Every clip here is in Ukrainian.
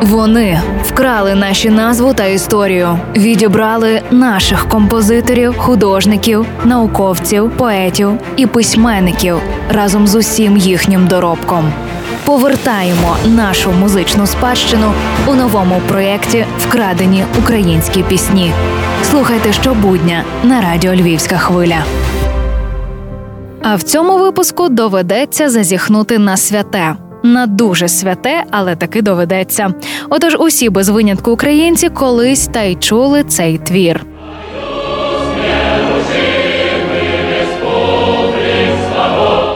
Вони вкрали наші назву та історію, відібрали наших композиторів, художників, науковців, поетів і письменників разом з усім їхнім доробком. Повертаємо нашу музичну спадщину у новому проєкті Вкрадені українські пісні. Слухайте щобудня на радіо Львівська хвиля. А в цьому випуску доведеться зазіхнути на святе. На дуже святе, але таки доведеться. Отож, усі без винятку українці колись та й чули цей твір.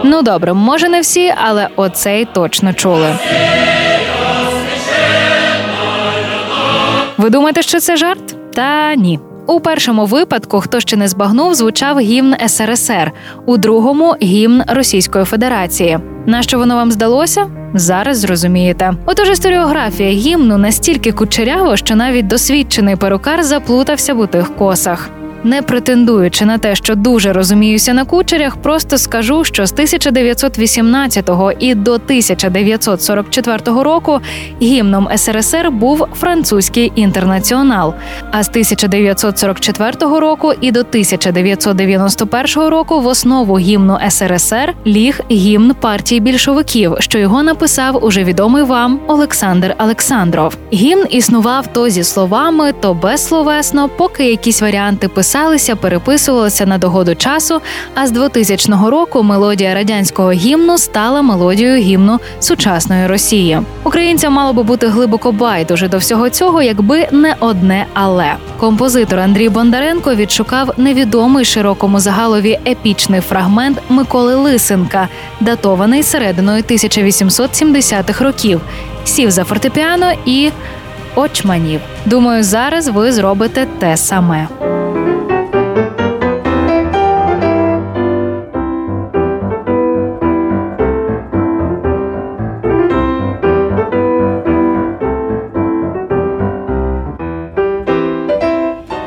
Ну добре, може не всі, але оцей точно чули. Ви думаєте, що це жарт? Та ні. У першому випадку, хто ще не збагнув, звучав гімн СРСР, у другому гімн Російської Федерації. На що воно вам здалося? Зараз зрозумієте. Отож, історіографія гімну настільки кучерява, що навіть досвідчений перукар заплутався в у тих косах. Не претендуючи на те, що дуже розуміюся на кучерях, просто скажу, що з 1918 і до 1944 року гімном СРСР був французький інтернаціонал. А з 1944 року і до 1991 року в основу гімну СРСР ліг гімн партії більшовиків, що його написав уже відомий вам Олександр Олександров. Гімн існував то зі словами, то безсловесно, поки якісь варіанти писали писалися, переписувалися на догоду часу. А з 2000 року мелодія радянського гімну стала мелодією гімну сучасної Росії. Українцям мало би бути глибоко байдуже до всього цього, якби не одне але композитор Андрій Бондаренко відшукав невідомий широкому загалові епічний фрагмент Миколи Лисенка, датований серединою 1870-х років. Сів за фортепіано і очманів. Думаю, зараз ви зробите те саме.